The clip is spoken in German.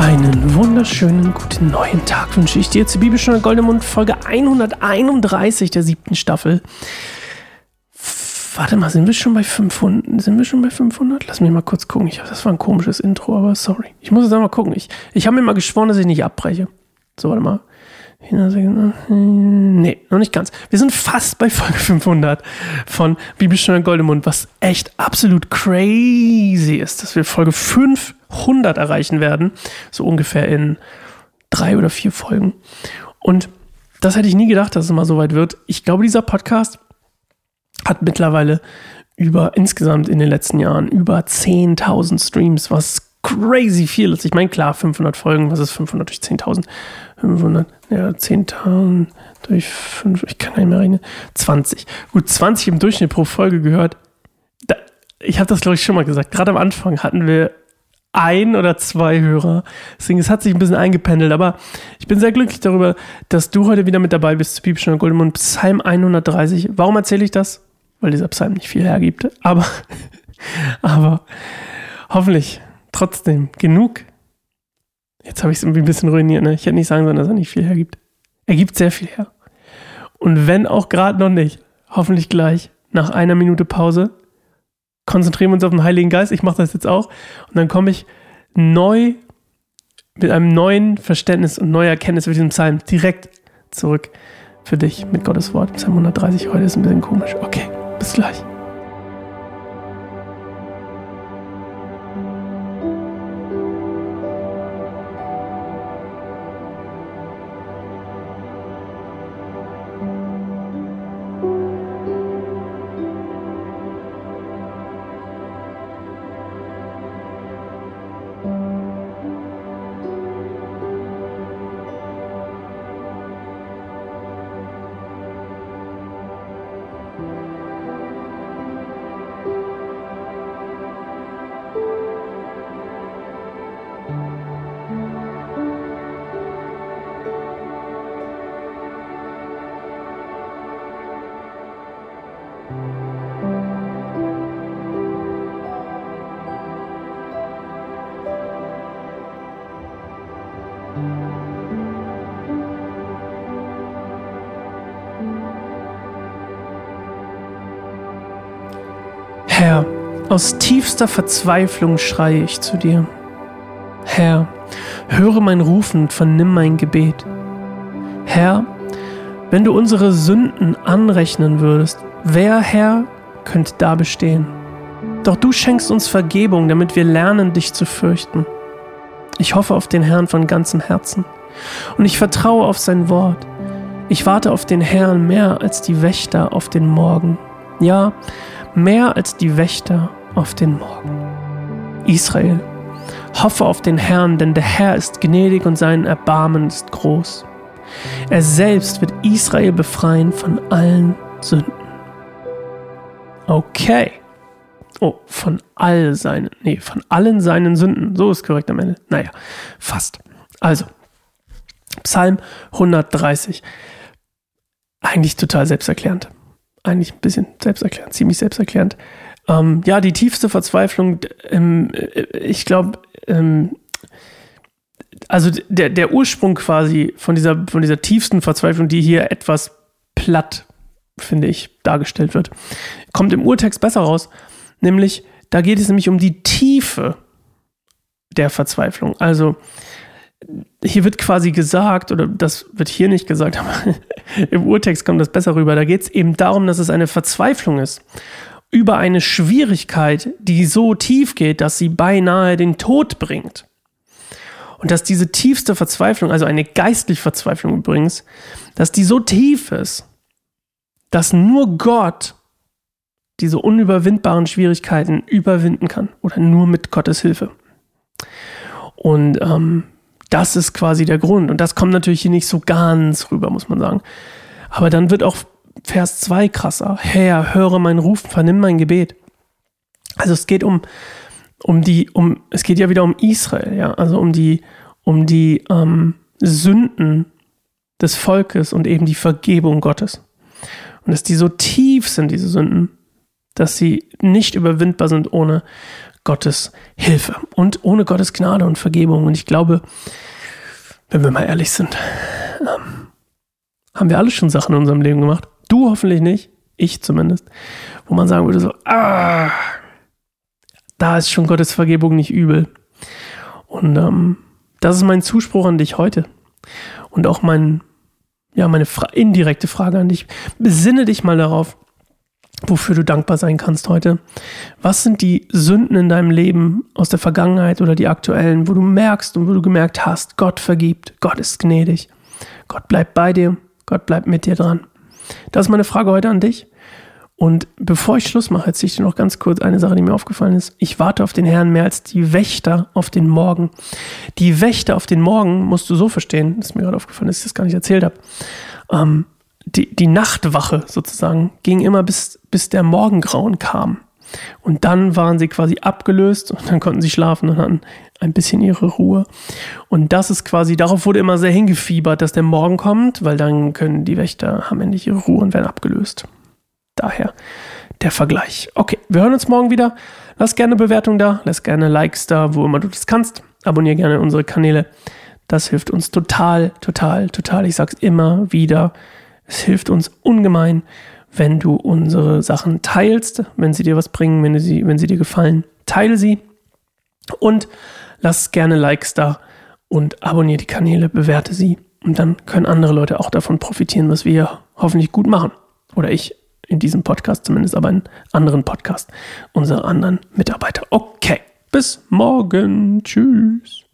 Einen wunderschönen guten neuen Tag wünsche ich dir zur Bibelstunde Goldemund Folge 131 der siebten Staffel. Warte mal, sind wir schon bei 500? Sind wir schon bei 500? Lass mich mal kurz gucken. Ich, das war ein komisches Intro, aber sorry. Ich muss jetzt einmal gucken. Ich, ich habe mir mal geschworen, dass ich nicht abbreche. So, warte mal. Nee, noch nicht ganz. Wir sind fast bei Folge 500 von Bibelstunde Goldemund, was echt absolut crazy ist, dass wir Folge 500 erreichen werden. So ungefähr in drei oder vier Folgen. Und das hätte ich nie gedacht, dass es mal so weit wird. Ich glaube, dieser Podcast hat mittlerweile über insgesamt in den letzten Jahren über 10.000 Streams, was crazy viel ist. Ich meine, klar, 500 Folgen, was ist 500 durch 10.000? 500, ja, 10.000 durch 5, ich kann nicht mehr rechnen. 20. Gut, 20 im Durchschnitt pro Folge gehört. Da, ich habe das, glaube ich, schon mal gesagt. Gerade am Anfang hatten wir ein oder zwei Hörer. Deswegen, es hat sich ein bisschen eingependelt, aber ich bin sehr glücklich darüber, dass du heute wieder mit dabei bist zu Piepschen und Goldemund Psalm 130. Warum erzähle ich das? Weil dieser Psalm nicht viel hergibt, aber, aber hoffentlich trotzdem genug. Jetzt habe ich es irgendwie ein bisschen ruiniert. Ne? Ich hätte nicht sagen sollen, dass er nicht viel hergibt. Er gibt sehr viel her. Und wenn auch gerade noch nicht, hoffentlich gleich nach einer Minute Pause, konzentrieren wir uns auf den Heiligen Geist. Ich mache das jetzt auch. Und dann komme ich neu mit einem neuen Verständnis und neuer Erkenntnis für diesen Psalm direkt zurück für dich mit Gottes Wort. Psalm 130 heute ist ein bisschen komisch. Okay, bis gleich. Herr, aus tiefster Verzweiflung schreie ich zu dir. Herr, höre mein Rufen und vernimm mein Gebet. Herr, wenn du unsere Sünden anrechnen würdest, wer, Herr, könnte da bestehen? Doch du schenkst uns Vergebung, damit wir lernen, dich zu fürchten. Ich hoffe auf den Herrn von ganzem Herzen und ich vertraue auf sein Wort. Ich warte auf den Herrn mehr als die Wächter auf den Morgen. Ja, mehr als die Wächter auf den Morgen. Israel, hoffe auf den Herrn, denn der Herr ist gnädig und sein Erbarmen ist groß. Er selbst wird Israel befreien von allen Sünden. Okay. Oh, von all seinen, nee, von allen seinen Sünden. So ist korrekt am Ende. Naja, fast. Also, Psalm 130. Eigentlich total selbsterklärend eigentlich ein bisschen selbsterklärend, ziemlich selbsterklärend. Ähm, ja, die tiefste Verzweiflung, ähm, ich glaube, ähm, also der, der Ursprung quasi von dieser, von dieser tiefsten Verzweiflung, die hier etwas platt, finde ich, dargestellt wird, kommt im Urtext besser raus. Nämlich, da geht es nämlich um die Tiefe der Verzweiflung. Also, hier wird quasi gesagt, oder das wird hier nicht gesagt, aber im Urtext kommt das besser rüber. Da geht es eben darum, dass es eine Verzweiflung ist über eine Schwierigkeit, die so tief geht, dass sie beinahe den Tod bringt. Und dass diese tiefste Verzweiflung, also eine geistliche Verzweiflung übrigens, dass die so tief ist, dass nur Gott diese unüberwindbaren Schwierigkeiten überwinden kann oder nur mit Gottes Hilfe. Und ähm, das ist quasi der Grund. Und das kommt natürlich hier nicht so ganz rüber, muss man sagen. Aber dann wird auch Vers 2 krasser. Herr, höre mein Ruf, vernimm mein Gebet. Also es geht um, um die, um, es geht ja wieder um Israel, ja, also um die, um die ähm, Sünden des Volkes und eben die Vergebung Gottes. Und dass die so tief sind, diese Sünden, dass sie nicht überwindbar sind ohne Gottes Hilfe und ohne Gottes Gnade und Vergebung. Und ich glaube, wenn wir mal ehrlich sind, ähm, haben wir alle schon Sachen in unserem Leben gemacht. Du hoffentlich nicht, ich zumindest, wo man sagen würde so, ah, da ist schon Gottes Vergebung nicht übel. Und ähm, das ist mein Zuspruch an dich heute. Und auch mein, ja, meine fra indirekte Frage an dich. Besinne dich mal darauf, wofür du dankbar sein kannst heute. Was sind die Sünden in deinem Leben aus der Vergangenheit oder die aktuellen, wo du merkst und wo du gemerkt hast, Gott vergibt, Gott ist gnädig, Gott bleibt bei dir, Gott bleibt mit dir dran. Das ist meine Frage heute an dich. Und bevor ich Schluss mache, erzähle ich dir noch ganz kurz eine Sache, die mir aufgefallen ist. Ich warte auf den Herrn mehr als die Wächter auf den Morgen. Die Wächter auf den Morgen musst du so verstehen, das ist mir gerade aufgefallen, dass ich das gar nicht erzählt habe. Ähm, die, die Nachtwache sozusagen ging immer bis, bis der Morgengrauen kam. Und dann waren sie quasi abgelöst und dann konnten sie schlafen und hatten ein bisschen ihre Ruhe. Und das ist quasi, darauf wurde immer sehr hingefiebert, dass der Morgen kommt, weil dann können die Wächter, haben endlich ihre Ruhe und werden abgelöst. Daher der Vergleich. Okay, wir hören uns morgen wieder. Lass gerne Bewertung da, lass gerne Likes da, wo immer du das kannst. Abonniere gerne unsere Kanäle. Das hilft uns total, total, total. Ich sag's immer wieder. Es hilft uns ungemein, wenn du unsere Sachen teilst, wenn sie dir was bringen, wenn, sie, wenn sie dir gefallen. Teile sie und lass gerne Likes da und abonniere die Kanäle, bewerte sie. Und dann können andere Leute auch davon profitieren, was wir hoffentlich gut machen. Oder ich in diesem Podcast zumindest, aber in anderen Podcast, unsere anderen Mitarbeiter. Okay, bis morgen. Tschüss.